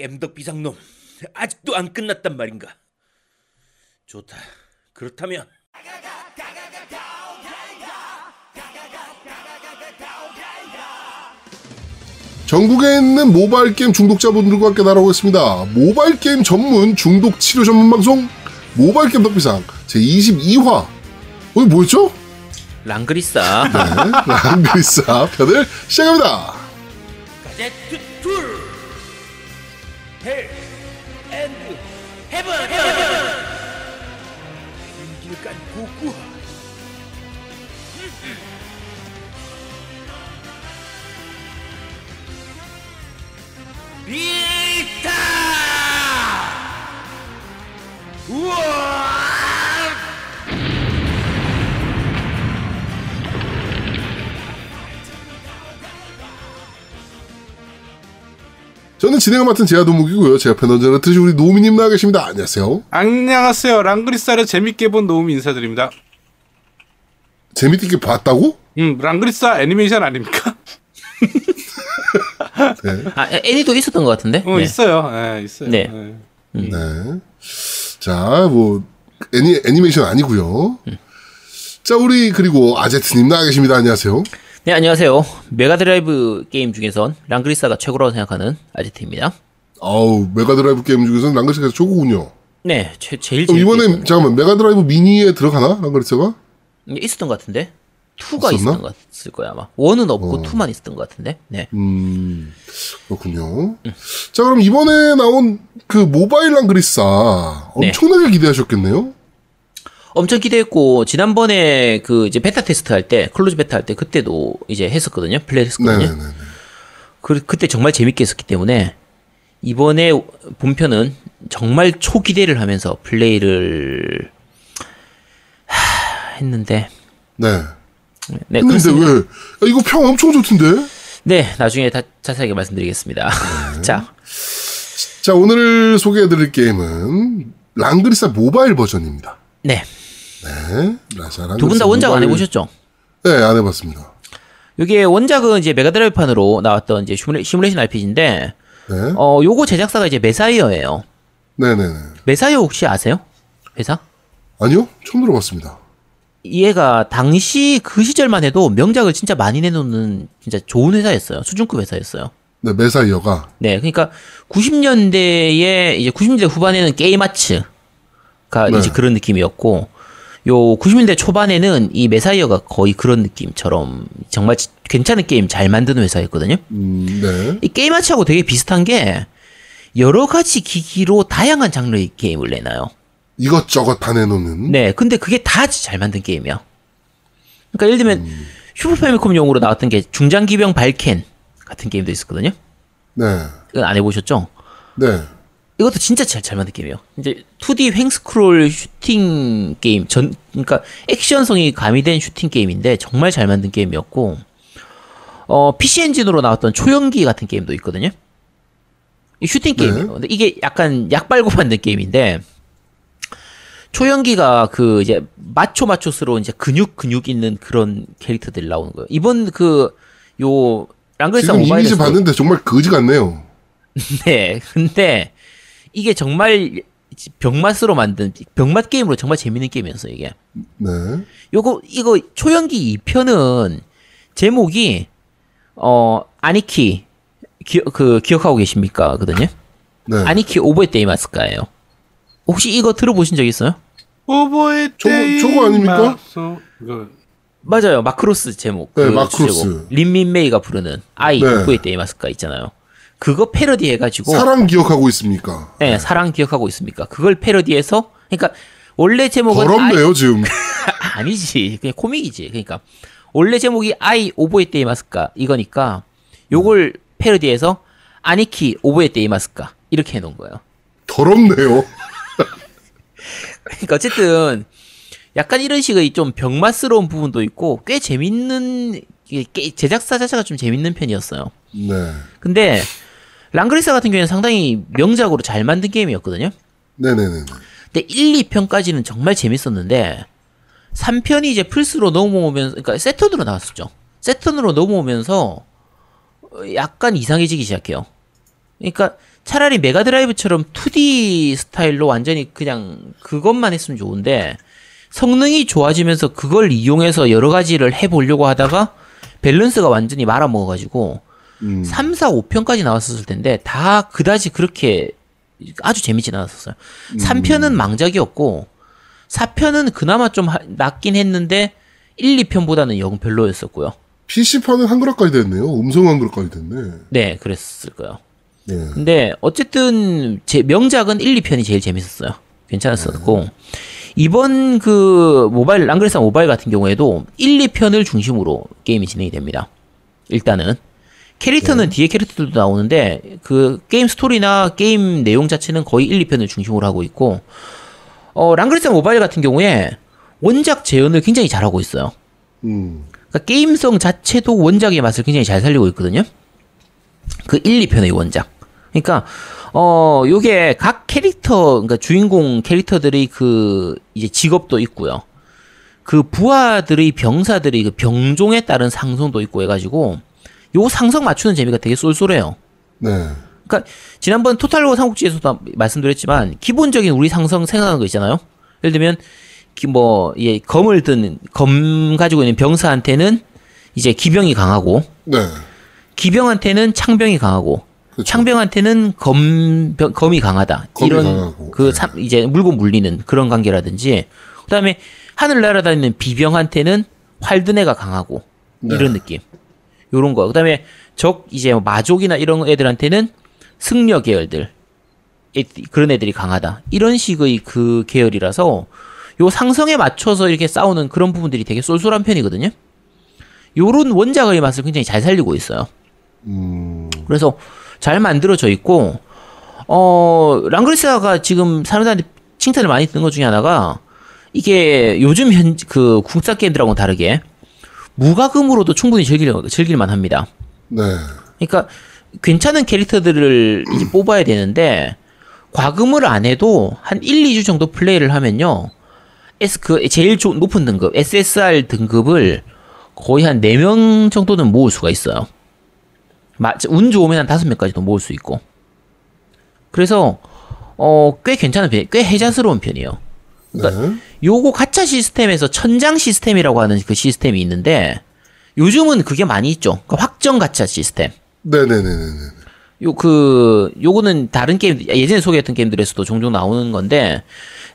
겜덕 비상놈 아직도 안 끝났단 말인가? 좋다. 그렇다면 전국에 있는 모바일 게임 중독자분들과 함께 나눠보겠습니다. 모바일 게임 전문 중독 치료 전문 방송 모바일 게임 덕비상 제 22화 오늘 뭐였죠? 랑그리싸 네, 랑그리사 편을 시작합니다. 가제트 인기 저는 진행을 맡은 제아도목이고요. 제 옆에 언제나 드시 우리 노미님 나와 계십니다. 안녕하세요. 안녕하세요. 랑그리사를 재밌게 본 노움이 인사드립니다. 재밌게 봤다고? 음, 랑그리사 애니메이션 아닙니까? 네. 아 애니도 있었던 것 같은데 어, 있어요. 예, 있어요. 네. 예. 네. 자, 뭐 애니 애니메이션 아니고요. 자, 우리 그리고 아제트님 나와 계십니다. 안녕하세요. 네, 안녕하세요. 메가드라이브 게임 중에선 랑그리사가 최고라고 생각하는 아제트입니다. 아우 메가드라이브 게임 중에서는 랑그리사가 최고군요. 네, 최, 제일 그럼 재밌게 이번에 잠깐만 메가드라이브 미니에 들어가나 랑그리사가? 했- 있었던 것 같은데? 2가 있었나? 있었던 것 같을 거야, 아마. 1은 없고 2만 있었던 것 같은데? 네. 음 그렇군요. 자 그럼 이번에 나온 그 모바일 랑그리사 네. 엄청나게 기대하셨겠네요. 엄청 기대했고, 지난번에 그 이제 베타 테스트 할 때, close beta 할 때 그때도 이제 했었거든요. 플레이 했었거든요. 네네네. 그, 그때 정말 재밌게 했었기 때문에, 이번에 본편은 정말 초기대를 하면서 플레이를 하, 했는데, 네. 네, 그렇습니다. 왜? 야, 이거 평 엄청 좋던데? 네, 나중에 다 자세하게 말씀드리겠습니다. 자, 자 오늘 소개해드릴 게임은 랑그리사 모바일 버전입니다. 네. 네. 라샤 랑그리사 두분 다 원작 안 해보셨죠? 네, 안 해봤습니다. 이게 원작은 이제 메가드라이브판으로 나왔던 이제 시뮬레, 시뮬레이션 RPG인데, 네. 어, 요거 제작사가 이제 메사이어예요. 네네네. 메사이어 혹시 아세요? 회사? 아니요? 처음 들어봤습니다. 얘가 당시 그 시절만 해도 명작을 진짜 많이 내놓는 진짜 좋은 회사였어요. 수준급 회사였어요. 네, 메사이어가. 네, 그러니까 90년대에 이제 90년대 후반에는 게임아츠가 네. 이제 그런 느낌이었고 요 90년대 초반에는 이 메사이어가 거의 그런 느낌처럼 정말 지- 괜찮은 게임 잘 만드는 회사였거든요. 음, 네. 이 게임아츠하고 되게 비슷한 게 여러 가지 기기로 다양한 장르의 게임을 내놔요. 이것저것 다 내놓는. 네, 근데 그게 다 잘 만든 게임이야. 그러니까 예를 들면 슈퍼 패미컴용으로 나왔던 게 중장기병 발켄 같은 게임도 있었거든요. 네. 이건 안 해보셨죠? 네. 이것도 진짜 잘, 잘 만든 게임이에요. 이제 2D 횡스크롤 슈팅 게임, 전, 그러니까 액션성이 가미된 슈팅 게임인데 정말 잘 만든 게임이었고, 어, PC 엔진으로 나왔던 초연기 같은 게임도 있거든요. 이 슈팅 게임이에요. 네. 근데 이게 약간 약 빨고 만든 게임인데, 초연기가 그 이제 마초 마초스러운 이제 근육 근육 있는 그런 캐릭터들이 나오는 거예요. 이번 그, 요, 랑글사 지금 이미지 모바일에서 봤는데 정말 거지 같네요. 네, 근데 이게 정말 병맛으로 만든 병맛 게임으로 정말 재밌는 게임이었어요 이게. 네. 요거 이거 초연기 2편은 제목이 어 아니키 기, 그 기억하고 계십니까? 거든요. 네. 아니키 오버의 데이마스카예요. 혹시 이거 들어보신 적 있어요? 저거- 때이 저거 아닙니까? 맞아요. 마크로스 제목. 네, 그 마크로스. 주제곡. 린민메이가 부르는 愛 네. おぼえていますか 있잖아요. 그거 패러디 해가지고 사랑 기억하고 있습니까? 네, 사랑 기억하고 있습니까? 그걸 패러디해서 그러니까 원래 제목은 더럽네요, 지금. 아이, 아니지 그냥 코믹이지 그러니까 원래 제목이 愛おぼえていますか 이거니까 요걸 패러디해서 아니키 오보에 때 이마스까 이렇게 해놓은 거예요. 더럽네요. 그러니까 어쨌든 약간 이런 식의 좀 병맛스러운 부분도 있고 꽤 재밌는 제작사 자체가 좀 재밌는 편이었어요. 네. 근데 랑그리사 같은 경우에는 상당히 명작으로 잘 만든 게임이었거든요. 네네네. 근데 1, 2편까지는 정말 재밌었는데 3편이 이제 플스로 넘어오면서 그러니까 세턴으로 나왔었죠. 새턴으로 넘어오면서 어, 약간 이상해지기 시작해요. 그러니까 차라리 메가드라이브처럼 2D 스타일로 완전히 그냥 그것만 했으면 좋은데 성능이 좋아지면서 그걸 이용해서 여러 가지를 해보려고 하다가 밸런스가 완전히 말아먹어가지고 음. 3, 4, 5편까지 나왔었을 텐데 다 그다지 그렇게 아주 재밌진 않았었어요. 3편은 망작이었고 4편은 그나마 좀 하- 낫긴 했는데 1, 2편보다는 영 별로였었고요. PC판은 한글화까지 됐네요. 음성 한글화까지 됐네. 네, 그랬을 거예요. 네. 근데 어쨌든 제 명작은 1, 2편이 제일 재밌었어요. 괜찮았었고 이번 그 모바일 랑그레사 모바일 같은 경우에도 1, 2편을 중심으로 게임이 진행이 됩니다. 일단은 캐릭터는 뒤에 캐릭터들도 나오는데 그 게임 스토리나 게임 내용 자체는 거의 1, 2편을 중심으로 하고 있고 어 랑그레사 모바일 같은 경우에 원작 재현을 굉장히 잘하고 있어요. 음. 그러니까 게임성 자체도 원작의 맛을 굉장히 잘 살리고 있거든요. 그 1, 2편의 원작. 그러니까 어 요게 각 캐릭터 그러니까 주인공 캐릭터들의 그 이제 직업도 있고요. 그 부하들의 병사들의 그 병종에 따른 상성도 있고 해 가지고 요 상성 맞추는 재미가 되게 쏠쏠해요. 네. 그러니까 지난번 토탈워 삼국지에서도 말씀드렸지만 기본적인 우리 상성 생각하는 거 있잖아요. 예를 들면 기- 뭐 예, 검을 든 검 가지고 있는 병사한테는 이제 기병이 강하고 네. 기병한테는 창병이 강하고 그렇죠. 창병한테는 검 병- 검이 강하다. 검이 이런 강하고, 그 네. 삼- 이제 물고 물리는 그런 관계라든지 그다음에 하늘 날아다니는 비병한테는 활든 애가 강하고 네. 이런 느낌. 요런 거. 그다음에 적 이제 뭐 마족이나 이런 애들한테는 승려 계열들 애- 그런 애들이 강하다. 이런 식의 그 계열이라서 요 상성에 맞춰서 이렇게 싸우는 그런 부분들이 되게 쏠쏠한 편이거든요. 요런 원작의 맛을 굉장히 잘 살리고 있어요. 음. 그래서 잘 만들어져 있고 어 랑그리스가 지금 사람들한테 칭찬을 많이 듣는 것 중에 하나가 이게 요즘 현 그 국산 게임들하고는 다르게 무과금으로도 충분히 즐길 즐길만 합니다. 네. 그러니까 괜찮은 캐릭터들을 이제 뽑아야 되는데 과금을 안 해도 한 1, 2주 정도 플레이를 하면요. S 그 제일 조- 높은 등급 SSR 등급을 거의 한 4명 정도는 모을 수가 있어요. 마- 운 좋으면 한 5명까지도 모을 수 있고. 그래서 어, 꽤 괜찮은 편, 꽤 해자스러운 편이에요. 그러니까 네. 요거 가차 시스템에서 천장 시스템이라고 하는 그 시스템이 있는데 요즘은 그게 많이 있죠. 그 확정 가차 시스템. 네네네네네. 요 그 요거는 다른 게임 예전에 소개했던 게임들에서도 종종 나오는 건데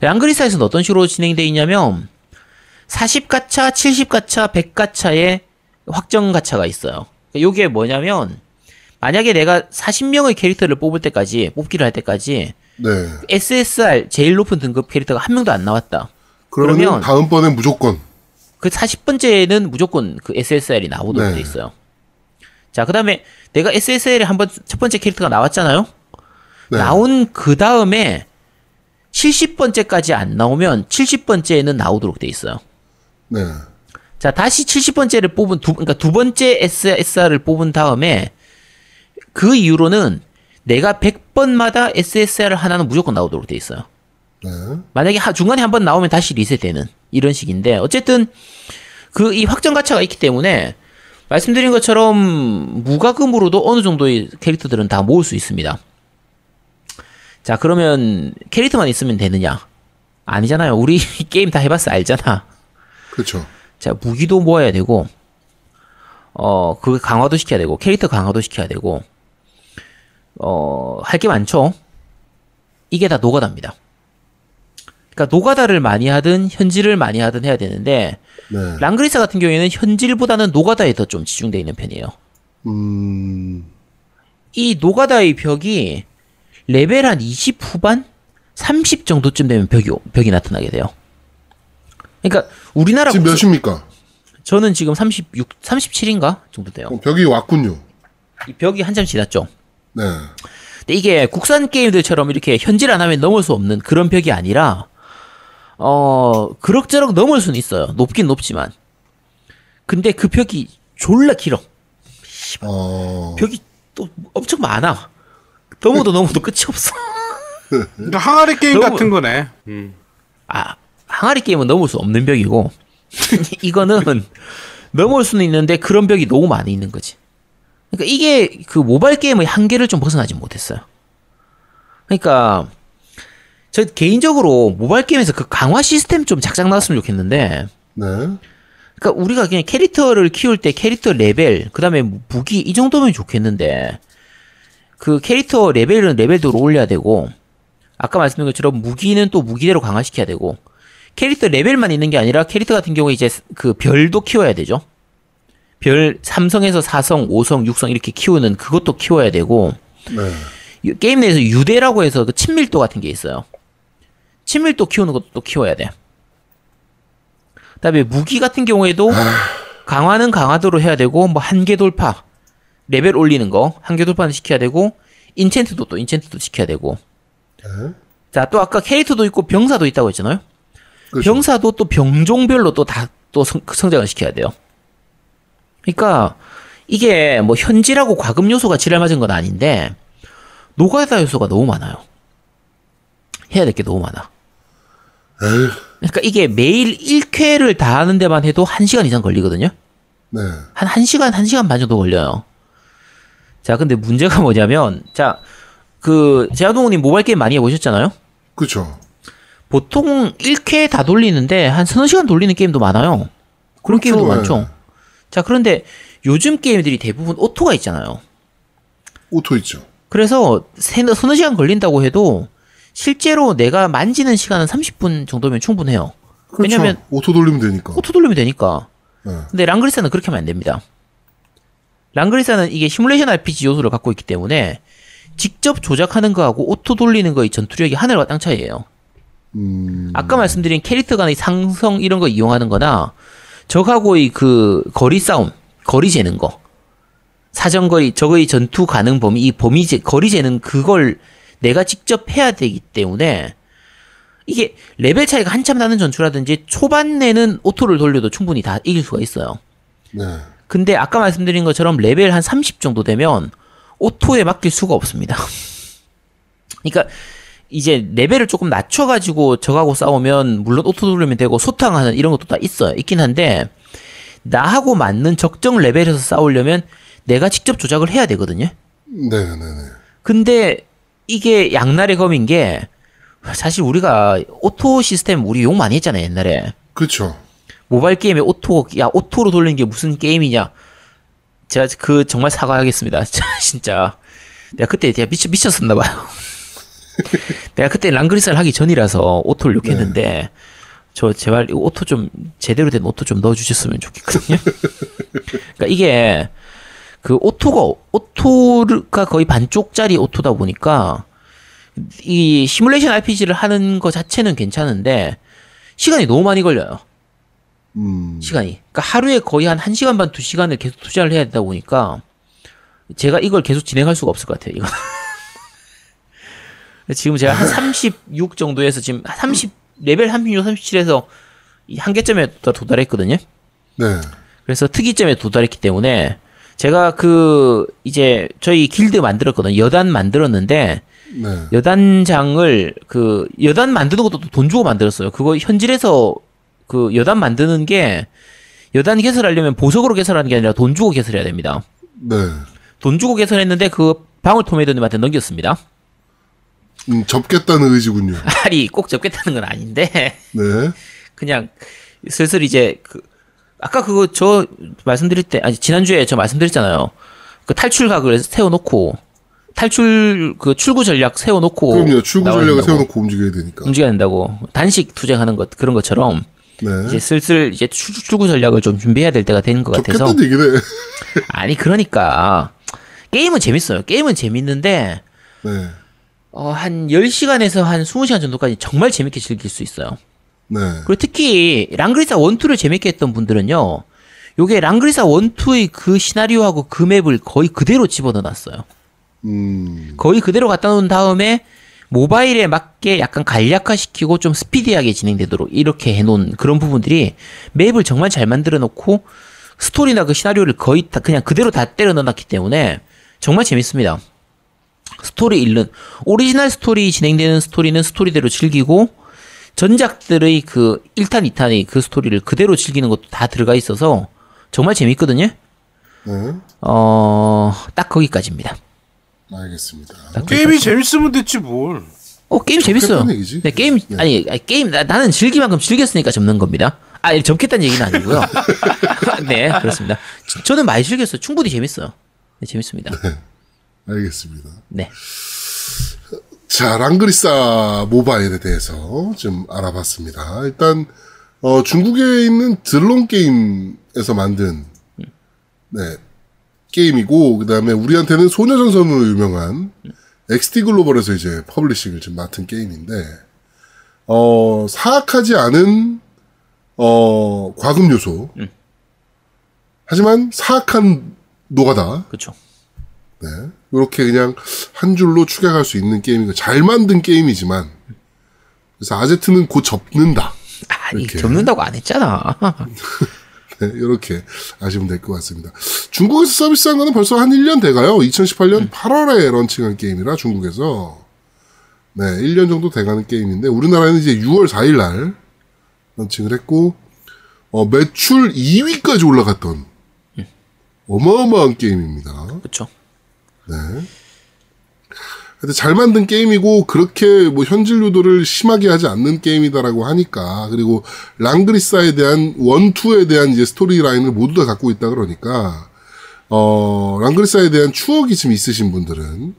랑그리사에서는 어떤 식으로 진행돼 있냐면 40 가차, 70 가차, 100 가차의 확정 가차가 있어요. 요게 뭐냐면 만약에 내가 40명의 캐릭터를 뽑을 때까지 뽑기를 할 때까지 네. SSR 제일 높은 등급 캐릭터가 한 명도 안 나왔다. 그러면, 다음번엔 무조건. 그 40번째는 무조건 그 SSR이 나오도록 네. 돼 있어요. 자, 그 다음에 내가 SSR에 한번 첫 번째 캐릭터가 나왔잖아요? 네. 나온 그 다음에 70번째까지 안 나오면 70번째는 나오도록 돼 있어요. 네. 자, 다시 70번째를 뽑은 두, 그러니까 두 번째 SSR을 뽑은 다음에 그 이후로는 내가 100번마다 SSR 하나는 무조건 나오도록 돼 있어요. 네. 만약에 하- 중간에 한 번 나오면 다시 리셋되는 이런 식인데 어쨌든 그 이 확정 가차가 있기 때문에 말씀드린 것처럼 무과금으로도 어느 정도의 캐릭터들은 다 모을 수 있습니다. 자 그러면 캐릭터만 있으면 되느냐? 아니잖아요. 우리 게임 다 해봤어 알잖아. 그렇죠. 자 무기도 모아야 되고 어그 강화도 시켜야 되고 캐릭터 강화도 시켜야 되고 어 할 게 많죠. 이게 다 노가다입니다. 그러니까 노가다를 많이 하든 현질을 많이 하든 해야 되는데 네. 랑그리사 같은 경우에는 현질보다는 노가다에 더 좀 집중되어 있는 편이에요. 음. 이 노가다의 벽이 레벨 한 20 후반? 30 정도쯤 되면 벽이, 벽이 나타나게 돼요. 그러니까 우리나라 지금 몇입니까? 저는 지금 36, 37인가 정도 돼요. 어, 벽이 왔군요. 이 벽이 한참 지났죠. 네. 근데 이게 국산 게임들처럼 이렇게 현질 안 하면 넘을 수 없는 그런 벽이 아니라 어 그럭저럭 넘을 수는 있어요. 높긴 높지만. 근데 그 벽이 졸라 길어. 어. 벽이 또 엄청 많아. 넘어도 넘어도 끝이 없어. 그러니까 항아리 게임 너무- 같은 거네. 음. 아 항아리 게임은 넘을 수 없는 벽이고 이거는 넘을 수는 있는데 그런 벽이 너무 많이 있는 거지. 그러니까 이게 그 모바일 게임의 한계를 좀 벗어나지 못했어요. 그러니까 저 개인적으로 모바일 게임에서 그 강화 시스템 좀 작작 나왔으면 좋겠는데 네. 그러니까 우리가 그냥 캐릭터를 키울 때 캐릭터 레벨 그다음에 무기 이 정도면 좋겠는데 그 캐릭터 레벨은 레벨대로 올려야 되고 아까 말씀드린 것처럼 무기는 또 무기대로 강화시켜야 되고 캐릭터 레벨만 있는 게 아니라 캐릭터 같은 경우에 이제 그 별도 키워야 되죠. 별 3성에서 4성, 5성, 6성 이렇게 키우는 그것도 키워야 되고 네. 유- 게임 내에서 유대라고 해서 그 친밀도 같은 게 있어요. 친밀도 키우는 것도 또 키워야 돼. 그다음에 무기 같은 경우에도 강화는 강화도로 해야 되고 뭐 한계 돌파 레벨 올리는 거 한계 돌파는 시켜야 되고 인챈트도 또 인챈트도 시켜야 되고 네. 자 또 아까 캐릭터도 있고 병사도 있다고 했잖아요. 그렇죠. 병사도 또 병종별로 또 다또 성장을 시켜야 돼요. 그러니까 이게 뭐 현질하고 과금 요소가 지랄 맞은 건 아닌데 노가다 요소가 너무 많아요. 해야 될 게 너무 많아. 그러니까 이게 매일 1쾌를 다 하는 데만 해도 1시간 이상 걸리거든요. 네. 한 1시간, 1시간 반 정도 걸려요. 자, 근데 문제가 뭐냐면, 자, 그, 제아동우님 모바일 게임 많이 해 보셨잖아요? 그렇죠. 보통 1쾌 다 돌리는데 한 서너 시간 돌리는 게임도 많아요. 그런 그렇죠, 게임도 예. 많죠. 자, 그런데 요즘 게임들이 대부분 auto가 있잖아요. auto 있죠. 그래서 서너 시간 걸린다고 해도 실제로 내가 만지는 시간은 30분 정도면 충분해요. 그렇죠. 왜냐면 auto 돌리면 되니까. auto 돌리면 되니까. 네. 근데 랑그리사는 그렇게 하면 안 됩니다. 랑그리사는 이게 시뮬레이션 RPG 요소를 갖고 있기 때문에 직접 조작하는 거하고 auto 돌리는 거의 전투력이 하늘과 땅 차이예요. 음. 아까 말씀드린 캐릭터 간의 상성 이런 거 이용하는 거나 적하고의 그 거리 싸움, 거리 재는 거. 사정거리, 적의 전투 가능 범위, 이 범위 재, 거리 재는 그걸 내가 직접 해야 되기 때문에 이게 레벨 차이가 한참 나는 전투라든지 초반에는 auto를 돌려도 충분히 다 이길 수가 있어요. 네. 근데 아까 말씀드린 것처럼 레벨 한 30 정도 되면 auto에 맡길 수가 없습니다. 그러니까 이제 레벨을 조금 낮춰가지고 적하고 싸우면 물론 auto 돌리면 되고 소탕하는 이런 것도 다 있어요. 있긴 한데 나하고 맞는 적정 레벨에서 싸우려면 내가 직접 조작을 해야 되거든요. 네, 네, 네. 근데 이게 양날의 검인 게 사실 우리가 auto 시스템 우리 욕 많이 했잖아요 옛날에. 그렇죠. 모바일 게임에 auto 야 auto로 돌리는 게 무슨 게임이냐 제가 그 정말 사과하겠습니다 진짜 내가 그때 내가 미쳐 미쳤었나 봐요 내가 그때 랑그릿사를 하기 전이라서 auto를 욕했는데 저 제발 이 auto 좀 제대로 된 auto 좀 넣어주셨으면 좋겠거든요 그러니까 이게 그 auto가 auto가 거의 반쪽짜리 auto다 보니까 이 시뮬레이션 RPG를 하는 거 자체는 괜찮은데 시간이 너무 많이 걸려요. 음. 시간이. 그러니까 하루에 거의 한 1시간 반, 2시간을 계속 투자를 해야 되다 보니까 제가 이걸 계속 진행할 수가 없을 것 같아요, 이거. 지금 제가 한 36 정도에서 지금 30, 레벨 36, 37에서 이 한계점에 도- 도달했거든요. 네. 그래서 특이점에 도달했기 때문에 제가 그 이제 저희 길드 만들었거든요. 여단 만들었는데 네. 여단장을 그 여단 만드는 것도 또돈 주고 만들었어요. 그거 현질에서 그 여단 만드는 게 여단 개설하려면 보석으로 개설하는 게 아니라 돈 주고 개설해야 됩니다. 네. 돈 주고 개설했는데 그 방울토메이더님한테 넘겼습니다. 음, 접겠다는 의지군요. 아니 꼭 접겠다는 건 아닌데 네. 그냥 슬슬 이제 그 아까 그거 저 말씀드릴 때 아니 지난주에 저 말씀드렸잖아요. 그 탈출 각을 세워놓고 탈출 그 출구 전략 세워놓고 그럼요. 출구 전략을. 세워놓고 움직여야 되니까. 움직여야 된다고 단식 투쟁하는 것 그런 것처럼 네. 이제 슬슬 이제 출, 출구 전략을 좀 준비해야 될 때가 되는 것 같아서 얘기네. 아니 그러니까 게임은 재밌어요. 게임은 재밌는데 네. 어, 한 10시간에서 한 20시간 정도까지 정말 재밌게 즐길 수 있어요. 네. 그리고 특히 랑그리사 1, 2를 재밌게 했던 분들은요. 요게 랑그리사 1, 2의 그 시나리오하고 그 맵을 거의 그대로 집어넣어 놨어요. 음. 거의 그대로 갖다 놓은 다음에 모바일에 맞게 약간 간략화시키고 좀 스피디하게 진행되도록 이렇게 해놓은 그런 부분들이 맵을 정말 잘 만들어 놓고 스토리나 그 시나리오를 거의 다 그냥 그대로 다 때려 넣어놨기 때문에 정말 재밌습니다. 스토리 읽는 오리지널 스토리 진행되는 스토리는 스토리대로 즐기고 전작들의 그 1탄, 2탄의 그 스토리를 그대로 즐기는 것도 다 들어가 있어서 정말 재밌거든요. 네. 어, 딱 거기까지입니다. 알겠습니다. 게임이 재밌으면 됐지 뭘. 어 게임 재밌어요. 네 게임 네. 아니, 아니, 게임 나, 나는 즐기만큼 즐겼으니까 접는 겁니다. 아 접겠다는 얘기는 아니고요. 네 그렇습니다. 저- 저는 많이 즐겼어요. 충분히 재밌어요. 네 재밌습니다. 알겠습니다. 네. 자, 랑그리사 모바일에 대해서 좀 알아봤습니다. 일단 어, 중국에 있는 드론 게임에서 만든 네, 게임이고 그 다음에 우리한테는 소녀전선으로 유명한 XD 글로벌에서 이제 publishing을 좀 맡은 게임인데 어, 사악하지 않은 어, 과금 요소. 하지만 사악한 노가다. 그렇죠. 네. 이렇게 그냥 한 줄로 축약할 수 있는 게임이고 잘 만든 게임이지만 그래서 아제트는 곧 접는다. 아니 이렇게. 접는다고 안 했잖아. 네, 이렇게 아시면 될 것 같습니다. 중국에서 서비스한 거는 벌써 한 1년 돼가요. 2018년 8월에 런칭한 게임이라 중국에서 네, 1년 정도 돼가는 게임인데 우리나라에는 이제 6월 4일 날 런칭을 했고 어, 매출 2위까지 올라갔던 어마어마한 게임입니다. 그렇죠. 네. 근데 잘 만든 게임이고 그렇게 뭐 현질 유도를 심하게 하지 않는 게임이다라고 하니까 그리고 랑그릿사에 대한 one two에 대한 이제 스토리 라인을 모두 다 갖고 있다 그러니까 어 랑그릿사에 대한 추억이 좀 있으신 분들은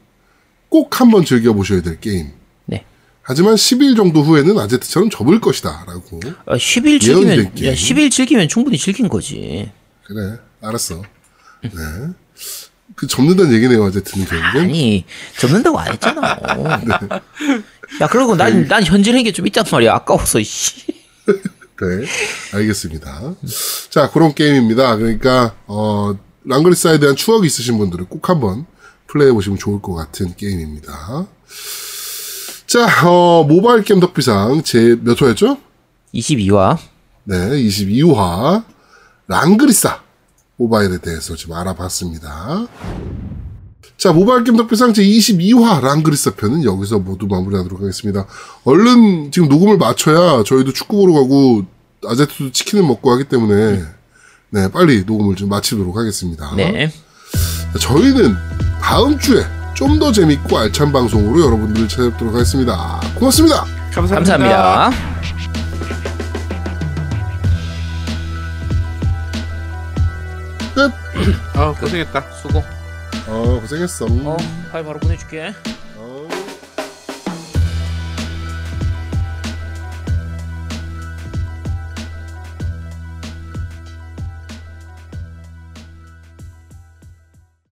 꼭 한번 즐겨 보셔야 될 게임. 네. 하지만 10일 정도 후에는 아제트처럼 접을 것이다라고. 어, 10일 예언이 즐기면. 야, 10일 즐기면 충분히 즐긴 거지. 그래, 알았어. 네. 그 접는다는 얘기네요, 아제트는 결국은. 아니 접는다고 안 했잖아. 네. 야 그리고 난난 현질한 게 좀 있단 말이야. 아까워서 씨. 네, 알겠습니다. 자, 그런 게임입니다. 그러니까 어, 랑그리사에 대한 추억이 있으신 분들은 꼭 한번 플레이해 보시면 좋을 것 같은 게임입니다. 자, 어, 모바일 게임 덕비상 제 몇 화였죠? 22화. 네, 22화 랑그리사 모바일에 대해서 좀 알아봤습니다. 자, 모바일 게임 덕비상 제 22화 랑그리사 편은 여기서 모두 마무리하도록 하겠습니다. 얼른 지금 녹음을 마쳐야 저희도 축구 보러 가고 아제트도 치킨을 먹고 하기 때문에 네, 빨리 녹음을 좀 마치도록 하겠습니다. 네. 자, 저희는 다음 주에 좀 더 재밌고 알찬 방송으로 여러분들을 찾아뵙도록 하겠습니다. 고맙습니다. 감사합니다. 감사합니다. 아 고생했다. 수고. 어, 고생했어. 어, 파일 바로 보내줄게. 어.